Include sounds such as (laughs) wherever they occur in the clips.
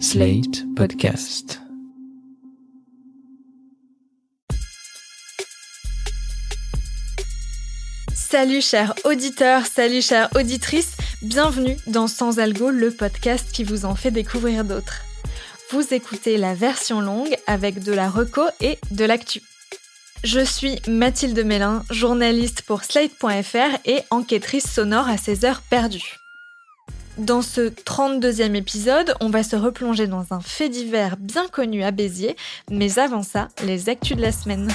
Slate Podcast. Salut chers auditeurs, salut chères auditrices, bienvenue dans Sans Algo, le podcast qui vous en fait découvrir d'autres. Vous écoutez la version longue avec de la reco et de l'actu. Je suis Mathilde Mélin, journaliste pour Slate.fr et enquêtrice sonore à ses heures perdues. Dans ce 32e épisode, on va se replonger dans un fait divers bien connu à Béziers, mais avant ça, les actus de la semaine.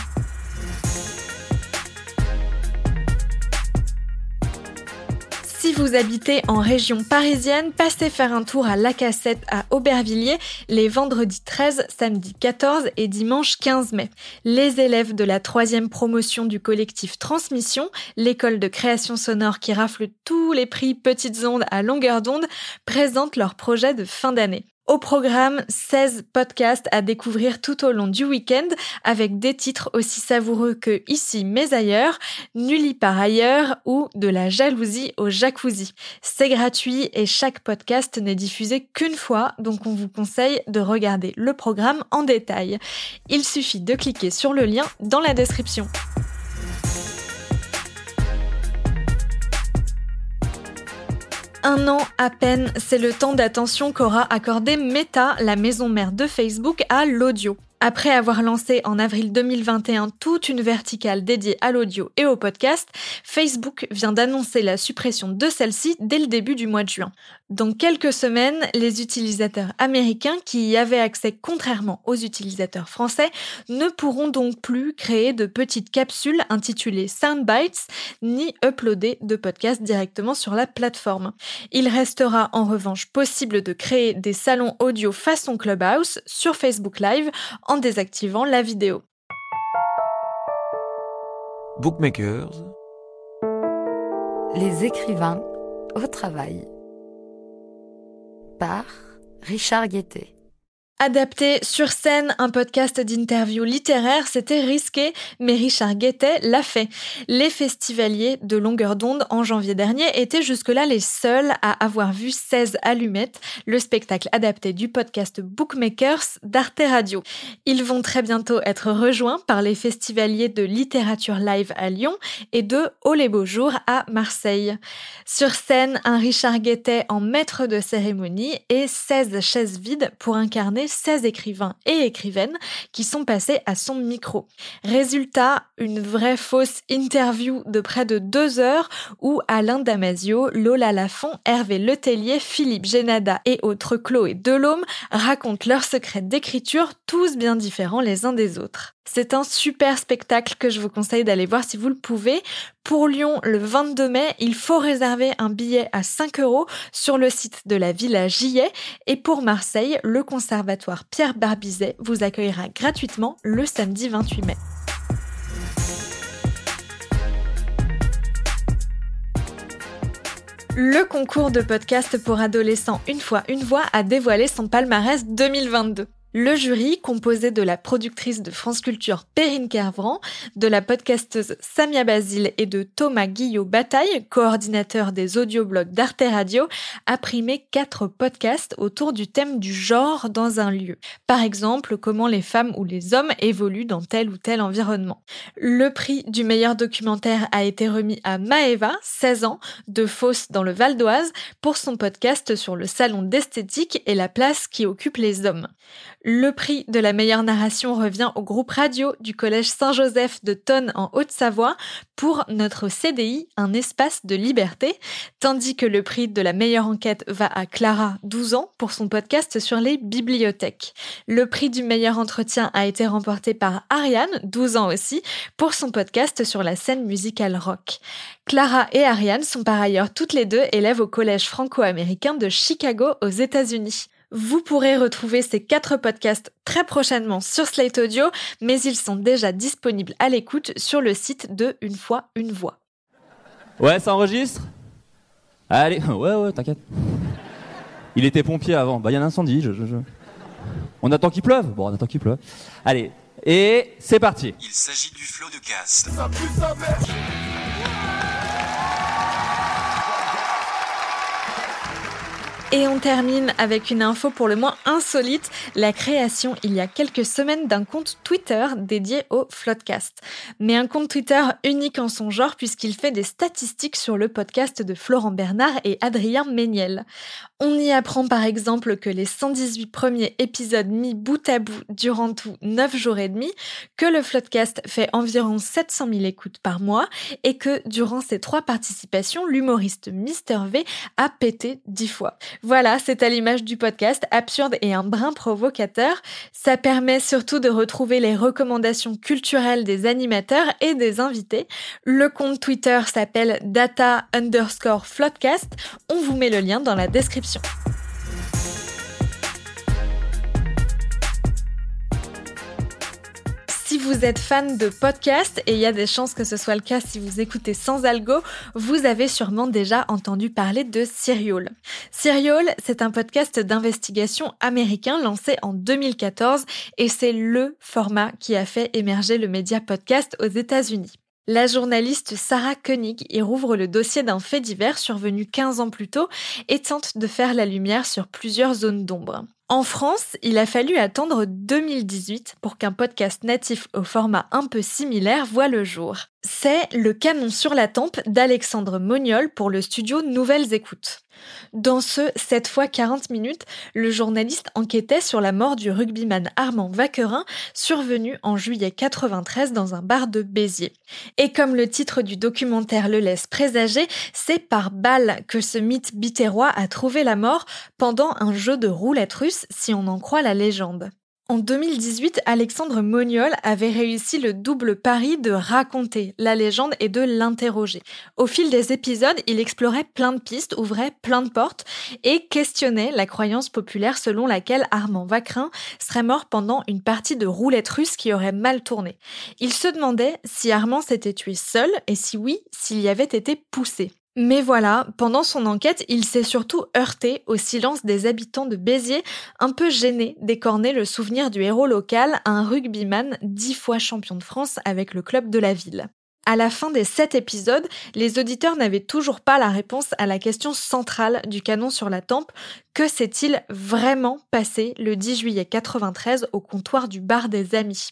Vous habitez en région parisienne, passez faire un tour à La Cassette à Aubervilliers les vendredis 13, samedi 14 et dimanche 15 mai. Les élèves de la troisième promotion du collectif Transmission, l'école de création sonore qui rafle tous les prix petites ondes à longueur d'onde, présentent leur projet de fin d'année. Au programme, 16 podcasts à découvrir tout au long du week-end avec des titres aussi savoureux que Ici mais ailleurs, Nulli par ailleurs ou De la jalousie au jacuzzi. C'est gratuit et chaque podcast n'est diffusé qu'une fois, donc on vous conseille de regarder le programme en détail. Il suffit de cliquer sur le lien dans la description. Un an à peine, c'est le temps d'attention qu'aura accordé Meta, la maison mère de Facebook, à l'audio. Après avoir lancé en avril 2021 toute une verticale dédiée à l'audio et au podcast, Facebook vient d'annoncer la suppression de celle-ci dès le début du mois de juin. Dans quelques semaines, les utilisateurs américains qui y avaient accès contrairement aux utilisateurs français ne pourront donc plus créer de petites capsules intitulées Soundbites ni uploader de podcasts directement sur la plateforme. Il restera en revanche possible de créer des salons audio façon Clubhouse sur Facebook Live en désactivant la vidéo. Bookmakers. Les écrivains au travail. Par Richard Guettet. Adapté sur scène un podcast d'interview littéraire, c'était risqué, mais Richard Guettet l'a fait. Les festivaliers de longueur d'onde en janvier dernier étaient jusque-là les seuls à avoir vu 16 allumettes, le spectacle adapté du podcast Bookmakers d'Arte Radio. Ils vont très bientôt être rejoints par les festivaliers de littérature live à Lyon et de Oh les beaux jours à Marseille. Sur scène, un Richard Guettet en maître de cérémonie et 16 chaises vides pour incarner 16 écrivains et écrivaines qui sont passés à son micro. Résultat, une vraie fausse interview de près de deux heures où Alain Damasio, Lola Lafont, Hervé Letellier, Philippe Génada et autres Chloé Delhomme racontent leurs secrets d'écriture, tous bien différents les uns des autres. C'est un super spectacle que je vous conseille d'aller voir si vous le pouvez. Pour Lyon, le 22 mai, il faut réserver un billet à 5 euros sur le site de la Villa Gillet. Et pour Marseille, le conservatoire Pierre Barbizet vous accueillera gratuitement le samedi 28 mai. Le concours de podcast pour adolescents Une fois une voix a dévoilé son palmarès 2022. Le jury, composé de la productrice de France Culture Perrine Kervran, de la podcasteuse Samia Basile et de Thomas Guillot Bataille, coordinateur des audioblogs d'Arte Radio, a primé quatre podcasts autour du thème du genre dans un lieu. Par exemple, comment les femmes ou les hommes évoluent dans tel ou tel environnement. Le prix du meilleur documentaire a été remis à Maeva, 16 ans, de Fos dans le Val d'Oise, pour son podcast sur le salon d'esthétique et la place qui occupe les hommes. Le prix de la meilleure narration revient au groupe radio du Collège Saint-Joseph de Tonne en Haute-Savoie pour notre CDI, un espace de liberté, tandis que le prix de la meilleure enquête va à Clara, 12 ans, pour son podcast sur les bibliothèques. Le prix du meilleur entretien a été remporté par Ariane, 12 ans aussi, pour son podcast sur la scène musicale rock. Clara et Ariane sont par ailleurs toutes les deux élèves au Collège franco-américain de Chicago aux États-Unis. Vous pourrez retrouver ces quatre podcasts très prochainement sur Slate Audio, mais ils sont déjà disponibles à l'écoute sur le site de Une fois une voix. Ouais, ça enregistre? Allez, (laughs) ouais, ouais, t'inquiète. Il était pompier avant. Bah, il y a un incendie. Je, je, je... On attend qu'il pleuve? Bon, on attend qu'il pleuve. Allez, et c'est parti. Il s'agit du flot de casse. Et on termine avec une info pour le moins insolite, la création il y a quelques semaines d'un compte Twitter dédié au Floodcast. Mais un compte Twitter unique en son genre puisqu'il fait des statistiques sur le podcast de Florent Bernard et Adrien Méniel. On y apprend par exemple que les 118 premiers épisodes mis bout à bout durant tout 9 jours et demi, que le Floodcast fait environ 700 000 écoutes par mois et que durant ces trois participations, l'humoriste Mister V a pété 10 fois. Voilà, c'est à l'image du podcast, absurde et un brin provocateur. Ça permet surtout de retrouver les recommandations culturelles des animateurs et des invités. Le compte Twitter s'appelle data underscore floodcast. On vous met le lien dans la description. Vous êtes fan de podcasts, et il y a des chances que ce soit le cas si vous écoutez sans algo, vous avez sûrement déjà entendu parler de Serial. Serial, c'est un podcast d'investigation américain lancé en 2014 et c'est le format qui a fait émerger le média podcast aux États-Unis. La journaliste Sarah Koenig y rouvre le dossier d'un fait divers survenu 15 ans plus tôt et tente de faire la lumière sur plusieurs zones d'ombre. En France, il a fallu attendre 2018 pour qu'un podcast natif au format un peu similaire voit le jour. C'est Le canon sur la tempe d'Alexandre Moniol pour le studio Nouvelles Écoutes. Dans ce 7 fois 40 minutes, le journaliste enquêtait sur la mort du rugbyman Armand Vaquerin, survenu en juillet 93 dans un bar de Béziers. Et comme le titre du documentaire le laisse présager, c'est par balle que ce mythe bitérois a trouvé la mort pendant un jeu de roulette russe, si on en croit la légende. En 2018, Alexandre Moniol avait réussi le double pari de raconter la légende et de l'interroger. Au fil des épisodes, il explorait plein de pistes, ouvrait plein de portes et questionnait la croyance populaire selon laquelle Armand Vacrin serait mort pendant une partie de roulette russe qui aurait mal tourné. Il se demandait si Armand s'était tué seul et si oui, s'il y avait été poussé. Mais voilà, pendant son enquête, il s'est surtout heurté au silence des habitants de Béziers, un peu gênés d'écorner le souvenir du héros local, un rugbyman dix fois champion de France avec le club de la ville. À la fin des sept épisodes, les auditeurs n'avaient toujours pas la réponse à la question centrale du canon sur la tempe que s'est-il vraiment passé le 10 juillet 93 au comptoir du bar des amis?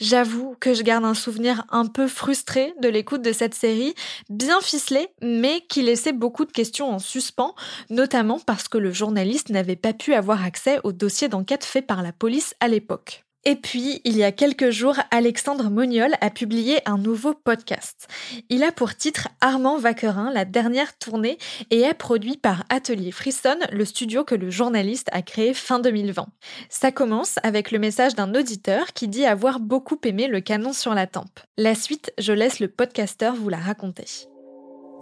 J'avoue que je garde un souvenir un peu frustré de l'écoute de cette série, bien ficelée, mais qui laissait beaucoup de questions en suspens, notamment parce que le journaliste n'avait pas pu avoir accès au dossier d'enquête fait par la police à l'époque. Et puis, il y a quelques jours, Alexandre Moniol a publié un nouveau podcast. Il a pour titre Armand Vaquerin, la dernière tournée, et est produit par Atelier Frisson, le studio que le journaliste a créé fin 2020. Ça commence avec le message d'un auditeur qui dit avoir beaucoup aimé le canon sur la tempe. La suite, je laisse le podcasteur vous la raconter.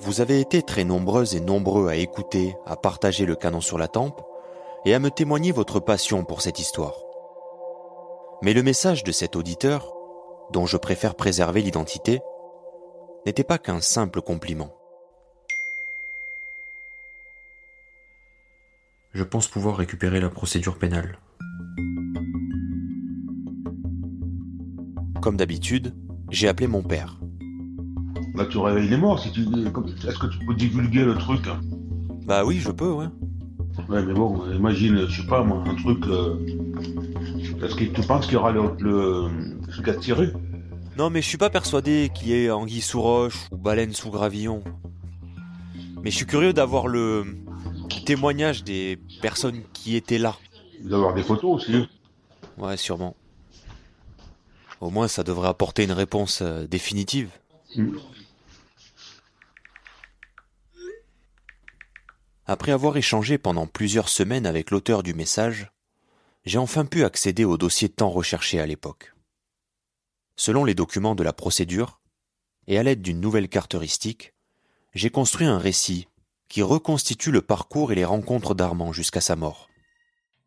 Vous avez été très nombreuses et nombreux à écouter, à partager le canon sur la tempe, et à me témoigner votre passion pour cette histoire. Mais le message de cet auditeur, dont je préfère préserver l'identité, n'était pas qu'un simple compliment. Je pense pouvoir récupérer la procédure pénale. Comme d'habitude, j'ai appelé mon père. Là, tu réveilles les morts. Si tu... Est-ce que tu peux divulguer le truc Bah oui, je peux, ouais. Ouais, mais bon, imagine, je sais pas moi, un truc. Euh, est-ce que tu penses qu'il y aura le, le, le tiré Non, mais je suis pas persuadé qu'il y ait anguille sous roche ou baleine sous gravillon. Mais je suis curieux d'avoir le témoignage des personnes qui étaient là. D'avoir des photos aussi. Ouais, sûrement. Au moins, ça devrait apporter une réponse euh, définitive. Mm. Après avoir échangé pendant plusieurs semaines avec l'auteur du message, j'ai enfin pu accéder au dossier tant recherché à l'époque. Selon les documents de la procédure, et à l'aide d'une nouvelle carte heuristique, j'ai construit un récit qui reconstitue le parcours et les rencontres d'Armand jusqu'à sa mort.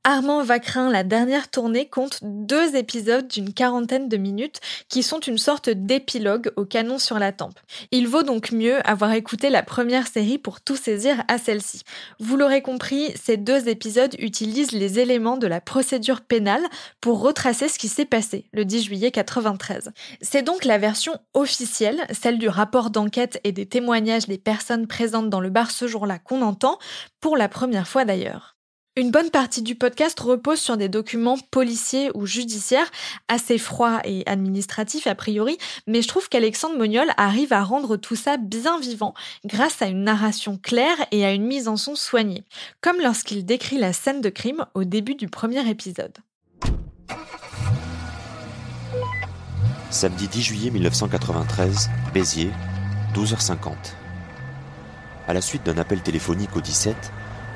Armand Vacrin, la dernière tournée, compte deux épisodes d'une quarantaine de minutes qui sont une sorte d'épilogue au canon sur la tempe. Il vaut donc mieux avoir écouté la première série pour tout saisir à celle-ci. Vous l'aurez compris, ces deux épisodes utilisent les éléments de la procédure pénale pour retracer ce qui s'est passé le 10 juillet 93. C'est donc la version officielle, celle du rapport d'enquête et des témoignages des personnes présentes dans le bar ce jour-là qu'on entend, pour la première fois d'ailleurs. Une bonne partie du podcast repose sur des documents policiers ou judiciaires, assez froids et administratifs a priori, mais je trouve qu'Alexandre Moniol arrive à rendre tout ça bien vivant grâce à une narration claire et à une mise en son soignée, comme lorsqu'il décrit la scène de crime au début du premier épisode. Samedi 10 juillet 1993, Béziers, 12h50. À la suite d'un appel téléphonique au 17,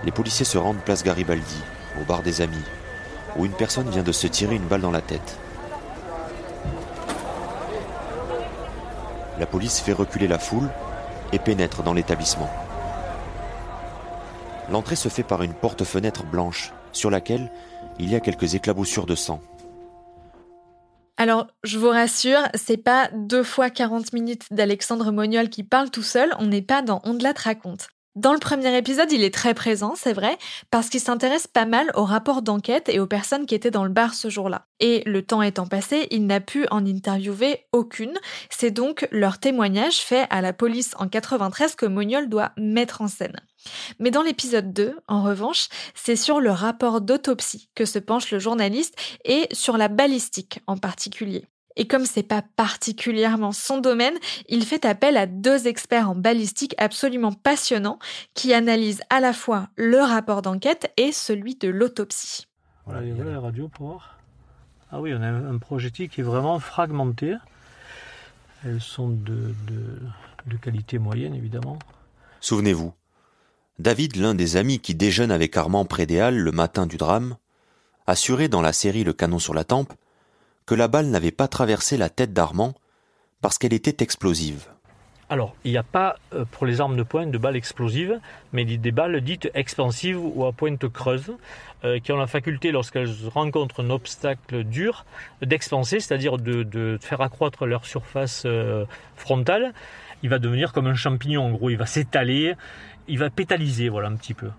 les policiers se rendent place Garibaldi, au bar des Amis, où une personne vient de se tirer une balle dans la tête. La police fait reculer la foule et pénètre dans l'établissement. L'entrée se fait par une porte-fenêtre blanche, sur laquelle il y a quelques éclaboussures de sang. Alors, je vous rassure, c'est pas deux fois 40 minutes d'Alexandre Moniol qui parle tout seul, on n'est pas dans On de la te raconte. Dans le premier épisode, il est très présent, c'est vrai, parce qu'il s'intéresse pas mal aux rapports d'enquête et aux personnes qui étaient dans le bar ce jour-là. Et le temps étant passé, il n'a pu en interviewer aucune. C'est donc leur témoignage fait à la police en 93 que Moniol doit mettre en scène. Mais dans l'épisode 2, en revanche, c'est sur le rapport d'autopsie que se penche le journaliste et sur la balistique en particulier. Et comme c'est pas particulièrement son domaine, il fait appel à deux experts en balistique absolument passionnants qui analysent à la fois le rapport d'enquête et celui de l'autopsie. Voilà, voilà la radio pour voir. Ah oui, on a un projectile qui est vraiment fragmenté. Elles sont de, de, de qualité moyenne, évidemment. Souvenez-vous, David, l'un des amis qui déjeune avec Armand près des Halles le matin du drame, assurait dans la série Le canon sur la tempe que la balle n'avait pas traversé la tête d'Armand parce qu'elle était explosive. Alors, il n'y a pas euh, pour les armes de pointe de balles explosives, mais des balles dites expansives ou à pointe creuse, euh, qui ont la faculté, lorsqu'elles rencontrent un obstacle dur, d'expanser, c'est-à-dire de, faire accroître leur surface euh, frontale. Il va devenir comme un champignon, en gros, il va s'étaler, il va pétaliser, voilà un petit peu.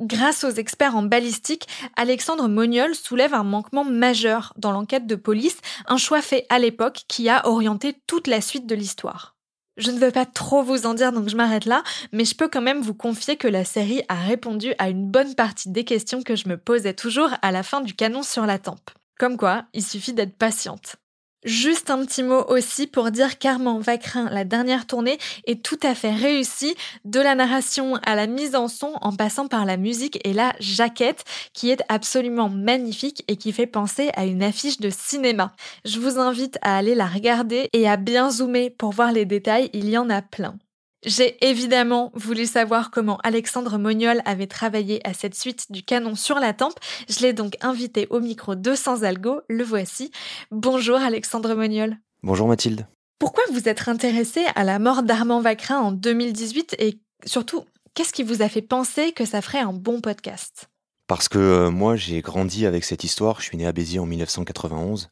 Grâce aux experts en balistique, Alexandre Moniol soulève un manquement majeur dans l'enquête de police, un choix fait à l'époque qui a orienté toute la suite de l'histoire. Je ne veux pas trop vous en dire, donc je m'arrête là, mais je peux quand même vous confier que la série a répondu à une bonne partie des questions que je me posais toujours à la fin du canon sur la tempe. Comme quoi, il suffit d'être patiente. Juste un petit mot aussi pour dire qu'Armand Vacrin, la dernière tournée, est tout à fait réussie, de la narration à la mise en son en passant par la musique et la jaquette qui est absolument magnifique et qui fait penser à une affiche de cinéma. Je vous invite à aller la regarder et à bien zoomer pour voir les détails, il y en a plein. J'ai évidemment voulu savoir comment Alexandre Moniol avait travaillé à cette suite du canon sur la tempe. Je l'ai donc invité au micro de Sans Algo. Le voici. Bonjour Alexandre Moniol. Bonjour Mathilde. Pourquoi vous êtes intéressé à la mort d'Armand Vacrin en 2018 et surtout, qu'est-ce qui vous a fait penser que ça ferait un bon podcast? Parce que euh, moi, j'ai grandi avec cette histoire. Je suis né à Béziers en 1991,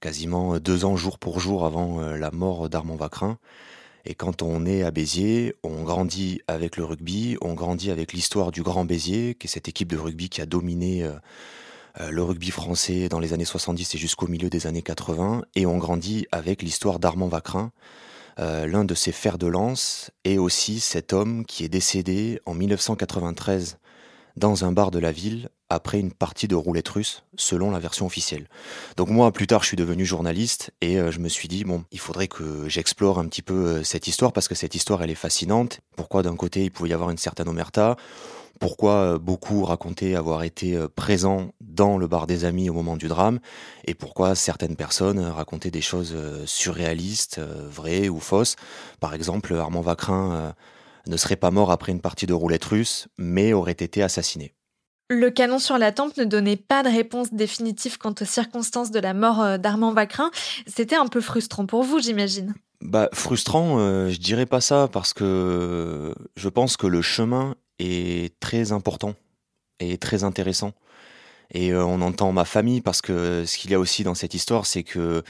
quasiment euh, deux ans jour pour jour avant euh, la mort d'Armand Vacrin. Et quand on est à Béziers, on grandit avec le rugby, on grandit avec l'histoire du Grand Béziers, qui est cette équipe de rugby qui a dominé euh, euh, le rugby français dans les années 70 et jusqu'au milieu des années 80. Et on grandit avec l'histoire d'Armand Vacrin, euh, l'un de ses fers de lance, et aussi cet homme qui est décédé en 1993 dans un bar de la ville après une partie de roulette russe, selon la version officielle. Donc moi, plus tard, je suis devenu journaliste et euh, je me suis dit, bon, il faudrait que j'explore un petit peu euh, cette histoire parce que cette histoire, elle est fascinante. Pourquoi d'un côté, il pouvait y avoir une certaine omerta? Pourquoi euh, beaucoup racontaient avoir été présents dans le bar des amis au moment du drame, et pourquoi certaines personnes racontaient des choses surréalistes, vraies ou fausses? Par exemple, Armand Vacrin ne serait pas mort après une partie de roulette russe, mais aurait été assassiné. Le canon sur la tempe ne donnait pas de réponse définitive quant aux circonstances de la mort euh, d'Armand Vacrin. C'était un peu frustrant pour vous, j'imagine. Bah, frustrant, euh, je dirais pas ça parce que je pense que le chemin est très important et très intéressant. Et euh, on entend ma famille parce que ce qu'il y a aussi dans cette histoire, c'est que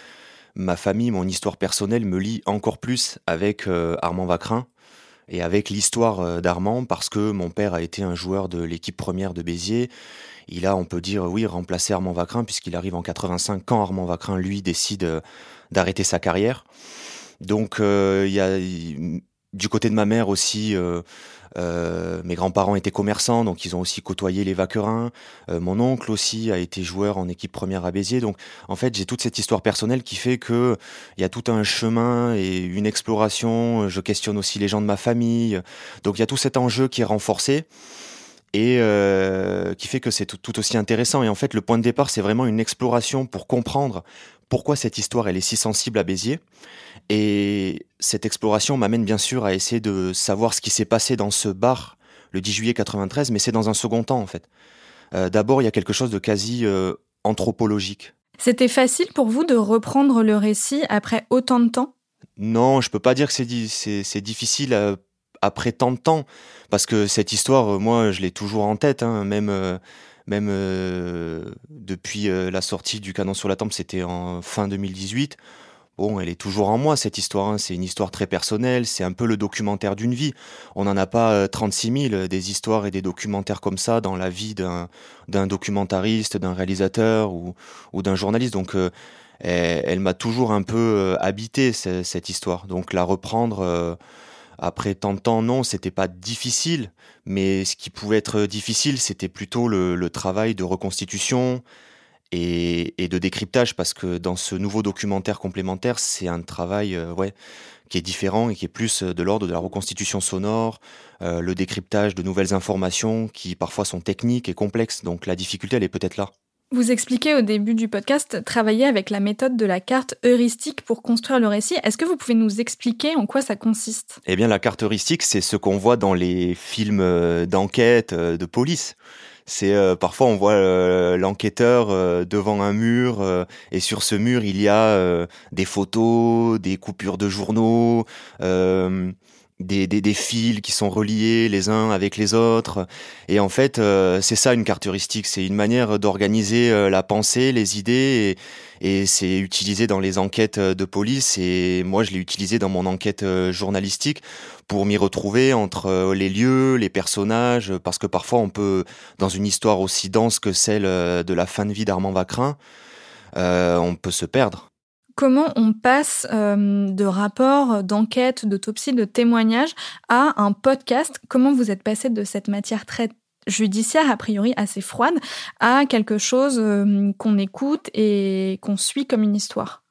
ma famille, mon histoire personnelle me lie encore plus avec euh, Armand Vacrin et avec l'histoire euh, d'Armand parce que mon père a été un joueur de l'équipe première de Béziers. Il a, on peut dire, oui, remplacé Armand Vacrin puisqu'il arrive en 85 quand Armand Vacrin, lui, décide euh, d'arrêter sa carrière. Donc, il y a du côté de ma mère aussi, euh, euh, mes grands-parents étaient commerçants, donc ils ont aussi côtoyé les vaquerins. Euh, mon oncle aussi a été joueur en équipe première à Béziers. Donc en fait, j'ai toute cette histoire personnelle qui fait que il y a tout un chemin et une exploration. Je questionne aussi les gens de ma famille. Donc il y a tout cet enjeu qui est renforcé et euh, qui fait que c'est tout, tout, aussi intéressant. Et en fait, le point de départ, c'est vraiment une exploration pour comprendre pourquoi cette histoire elle est si sensible à Béziers. Et cette exploration m'amène bien sûr à essayer de savoir ce qui s'est passé dans ce bar le 10 juillet 93, mais c'est dans un second temps en fait. Euh, D'abord, il y a quelque chose de quasi euh, anthropologique. C'était facile pour vous de reprendre le récit après autant de temps? Non, je peux pas dire que c'est difficile euh, après tant de temps, parce que cette histoire, moi, je l'ai toujours en tête, hein, même même euh, depuis euh, la sortie du Canon sur la Tempe, c'était en fin 2018. Bon, elle est toujours en moi, cette histoire. Hein. C'est une histoire très personnelle, c'est un peu le documentaire d'une vie. On n'en a pas euh, 36 000 des histoires et des documentaires comme ça dans la vie d'un documentariste, d'un réalisateur ou, d'un journaliste. Donc, euh, elle, m'a toujours un peu euh, habité, cette histoire. Donc, la reprendre euh, après tant de temps, non, c'était pas difficile, mais ce qui pouvait être difficile, c'était plutôt le, travail de reconstitution et, de décryptage, parce que dans ce nouveau documentaire complémentaire, c'est un travail, euh, ouais, qui est différent et qui est plus de l'ordre de la reconstitution sonore, euh, le décryptage de nouvelles informations qui parfois sont techniques et complexes. Donc la difficulté, elle est peut-être là. Vous expliquez au début du podcast travailler avec la méthode de la carte heuristique pour construire le récit. Est-ce que vous pouvez nous expliquer en quoi ça consiste? Eh bien, la carte heuristique, c'est ce qu'on voit dans les films euh, d'enquête, euh, de police. C'est euh, parfois on voit euh, l'enquêteur devant un mur et sur ce mur il y a des photos, des coupures de journaux, des, des, des, fils qui sont reliés les uns avec les autres. Et en fait, euh, c'est ça une carte heuristique, c'est une manière d'organiser euh, la pensée, les idées, et, c'est utilisé dans les enquêtes de police. Et moi, je l'ai utilisé dans mon enquête euh, journalistique pour m'y retrouver entre euh, les lieux, les personnages, parce que parfois on peut, dans une histoire aussi dense que celle euh, de la fin de vie d'Armand Vacrin, on peut se perdre comment on passe euh, de rapports, d'enquêtes, d'autopsies, de témoignages à un podcast. Comment vous êtes passé de cette matière très judiciaire, a priori assez froide, à quelque chose euh, qu'on écoute et qu'on suit comme une histoire?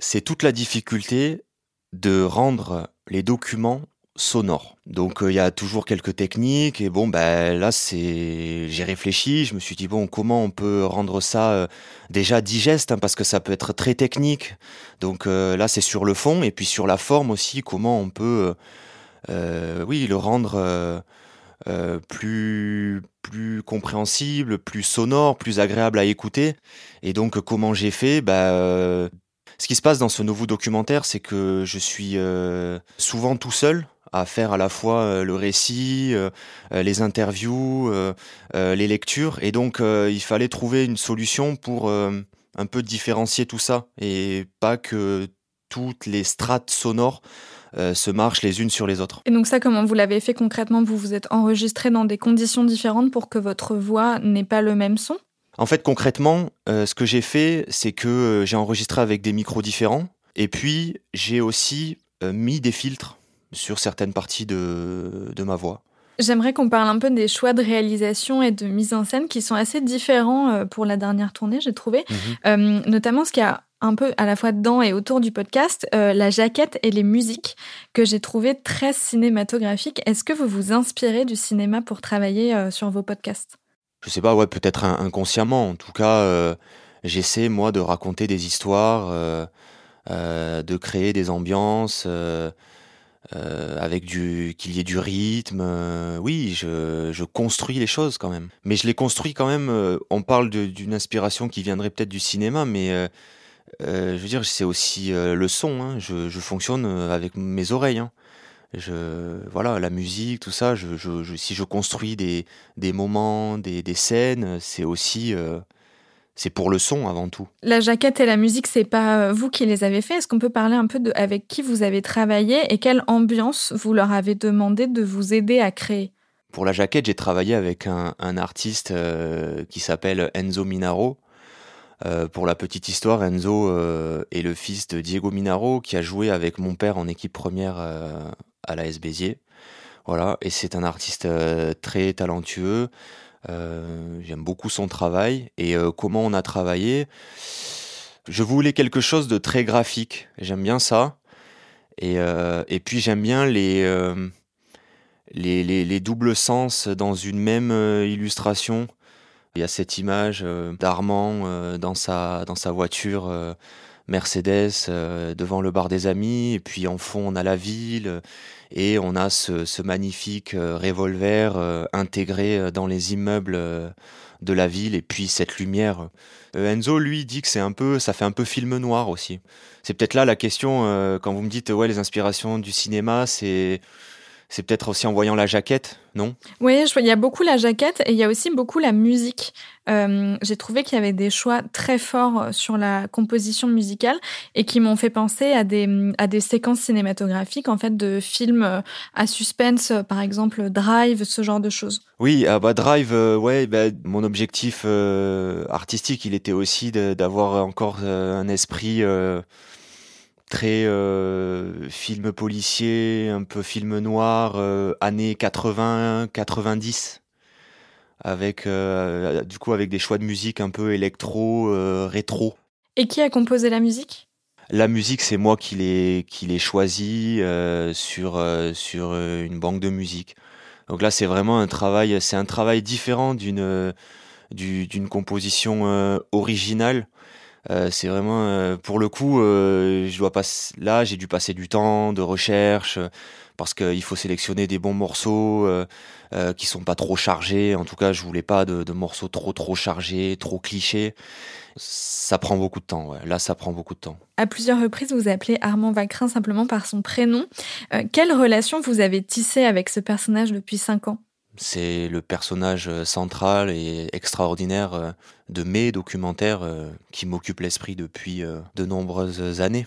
C'est toute la difficulté de rendre les documents sonore. Donc il euh, y a toujours quelques techniques et bon ben là c'est j'ai réfléchi, je me suis dit bon comment on peut rendre ça euh, déjà digeste hein, parce que ça peut être très technique. Donc euh, là c'est sur le fond et puis sur la forme aussi comment on peut euh, oui le rendre euh, plus plus compréhensible, plus sonore, plus agréable à écouter. Et donc comment j'ai fait bah ce qui se passe dans ce nouveau documentaire, c'est que je suis souvent tout seul à faire à la fois euh, le récit, euh, euh, les interviews, les lectures. Et donc, il fallait trouver une solution pour un peu différencier tout ça et pas que toutes les strates sonores euh, se marchent les unes sur les autres. Et donc ça, comment vous l'avez fait concrètement? Vous vous êtes enregistré dans des conditions différentes pour que votre voix n'ait pas le même son? En fait, concrètement, euh, ce que j'ai fait, c'est que j'ai enregistré avec des micros différents. Et puis, j'ai aussi euh, mis des filtres sur certaines parties de, de ma voix. J'aimerais qu'on parle un peu des choix de réalisation et de mise en scène qui sont assez différents euh, pour la dernière tournée, j'ai trouvé. Mmh. Euh, notamment ce qu'il y a un peu à la fois dedans et autour du podcast, euh, la jaquette et les musiques que j'ai trouvé très cinématographiques. Est-ce que vous vous inspirez du cinéma pour travailler euh, sur vos podcasts? Je sais pas, ouais, peut-être inconsciemment. En tout cas, euh, j'essaie moi de raconter des histoires, de créer des ambiances euh, avec du qu'il y ait du rythme. Euh, oui, je, je, construis les choses quand même. Mais je les construis quand même. Euh, on parle d'une inspiration qui viendrait peut-être du cinéma, mais je veux dire, c'est aussi le son. Hein. Je, fonctionne avec mes oreilles. Hein. Je, voilà, la musique, tout ça. Si je construis des, des moments, des, des scènes, c'est aussi c'est pour le son avant tout. La jaquette et la musique, c'est pas euh, vous qui les avez fait. Est-ce qu'on peut parler un peu de avec qui vous avez travaillé et quelle ambiance vous leur avez demandé de vous aider à créer? Pour la jaquette, j'ai travaillé avec un, artiste qui s'appelle Enzo Minaro. pour la petite histoire, Enzo est le fils de Diego Minaro qui a joué avec mon père en équipe première à la S Béziers. Voilà, et c'est un artiste très talentueux. Euh, j'aime beaucoup son travail et euh, comment on a travaillé? Je voulais quelque chose de très graphique. J'aime bien ça. Et, euh, puis j'aime bien les, les, les, les, doubles sens dans une même illustration. Il y a cette image d'Armand dans, sa, dans sa voiture Mercedes devant le bar des amis. Et puis en fond, on a la ville et on a ce, magnifique euh, revolver euh, intégré euh, dans les immeubles de la ville et puis cette lumière. Enzo lui dit que c'est un peu, ça fait un peu film noir aussi. C'est peut-être là la question quand vous me dites ouais les inspirations du cinéma, c'est c'est peut-être aussi en voyant la jaquette, non? Oui, il y a beaucoup la jaquette et il y a aussi beaucoup la musique. Euh, j'ai trouvé qu'il y avait des choix très forts euh, sur la composition musicale et qui m'ont fait penser à des, à des séquences cinématographiques, en fait, de films euh, à suspense, par exemple Drive, ce genre de choses. Oui, ah bah Drive, ouais, bah, mon objectif artistique, il était aussi d'avoir encore un esprit très euh, film policier, un peu film noir, euh, années 80, 90, avec euh, du coup avec des choix de musique un peu électro, rétro. Et qui a composé la musique? La musique, c'est moi qui l'ai qui l'ai choisi sur sur une banque de musique. Donc là, c'est vraiment un travail, c'est un travail différent d'une d'une composition originale euh, c'est vraiment euh, pour le coup, euh, je dois pas là, j'ai dû passer du temps de recherche parce qu'il faut sélectionner des bons morceaux qui sont pas trop chargés. En tout cas, je voulais pas de, morceaux trop trop chargés, trop clichés. Ça prend beaucoup de temps. Là, ça prend beaucoup de temps. À plusieurs reprises, vous appelez Armand Vacrin simplement par son prénom. quelle relation vous avez tissée avec ce personnage depuis cinq ans? C'est le personnage euh, central et extraordinaire euh, de mes documentaires euh, qui m'occupe l'esprit depuis de nombreuses années.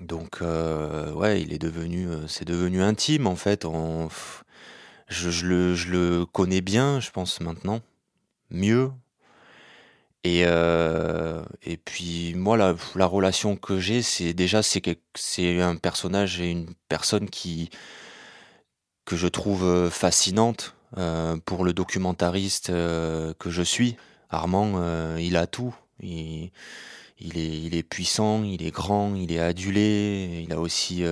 Donc ouais, il est devenu, c'est devenu intime en fait. je, le, connais bien, je pense maintenant, mieux. Et, puis moi, la, la relation que j'ai, c'est déjà c'est c'est un personnage et une personne qui que je trouve euh, fascinante euh, pour le documentariste euh, que je suis. Armand, il a tout. Il, est, puissant, il est grand, il est adulé, il a aussi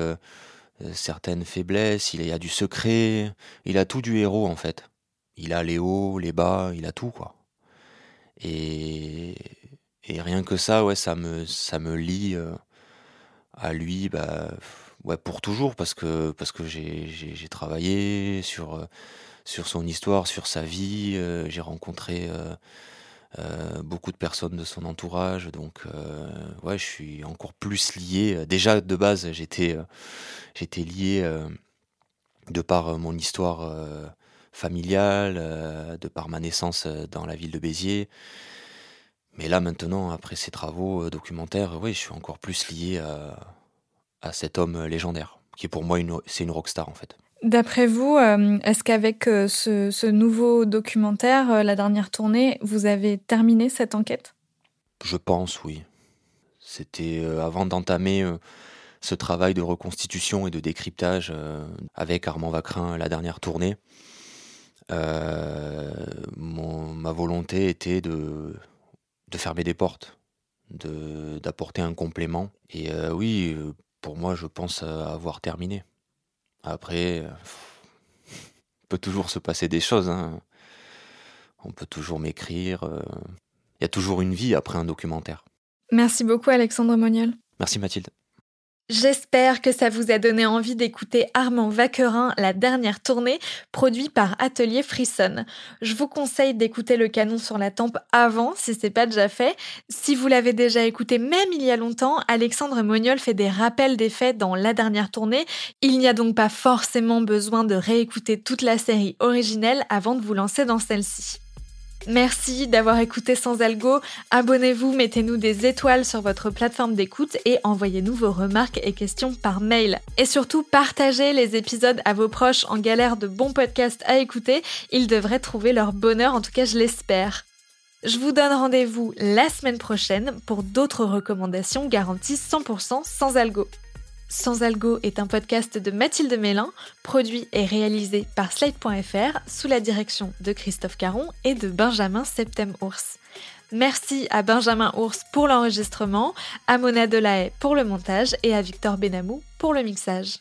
certaines faiblesses, il a du secret, il a tout du héros en fait. Il a les hauts, les bas, il a tout quoi. Et, et rien que ça, ouais, ça me, ça me lie à lui, bah, ouais, pour toujours, parce que, parce que j'ai, travaillé sur, euh, sur son histoire, sur sa vie, euh, j'ai rencontré euh, beaucoup de personnes de son entourage, donc ouais, je suis encore plus lié. Déjà, de base, j'étais, j'étais lié de par mon histoire familiale, de par ma naissance dans la ville de Béziers. Mais là, maintenant, après ces travaux documentaires, oui, je suis encore plus lié à, à cet homme euh, légendaire, qui est pour moi c'est une rockstar en fait. D'après vous, euh, est-ce qu'avec euh, ce, nouveau documentaire, la dernière tournée, vous avez terminé cette enquête? Je pense, oui. C'était avant d'entamer ce travail de reconstitution et de décryptage avec Armand Vacrin, la dernière tournée. ma volonté était de, de fermer des portes, de, d'apporter un complément. Et oui, pour moi, je pense avoir terminé. Après, il (laughs) peut toujours se passer des choses. Hein. On peut toujours m'écrire. Euh. Il y a toujours une vie après un documentaire. Merci beaucoup, Alexandre Moniol. Merci, Mathilde. J'espère que ça vous a donné envie d'écouter Armand Vaquerin, la dernière tournée, produit par Atelier Frisson. Je vous conseille d'écouter le canon sur la tempe avant, si c'est pas déjà fait. Si vous l'avez déjà écouté, même il y a longtemps, Alexandre Moniol fait des rappels des faits dans la dernière tournée. Il n'y a donc pas forcément besoin de réécouter toute la série originelle avant de vous lancer dans celle-ci. Merci d'avoir écouté Sans Algo. Abonnez-vous, mettez-nous des étoiles sur votre plateforme d'écoute et envoyez-nous vos remarques et questions par mail. Et surtout, partagez les épisodes à vos proches en galère de bons podcasts à écouter. Ils devraient trouver leur bonheur, en tout cas je l'espère. Je vous donne rendez-vous la semaine prochaine pour d'autres recommandations garanties 100% sans algo. Sans Algo est un podcast de Mathilde Mélin, produit et réalisé par Slate.fr sous la direction de Christophe Caron et de Benjamin Septem-Ours. Merci à Benjamin Ours pour l'enregistrement, à Mona Delahaye pour le montage et à Victor Benamou pour le mixage.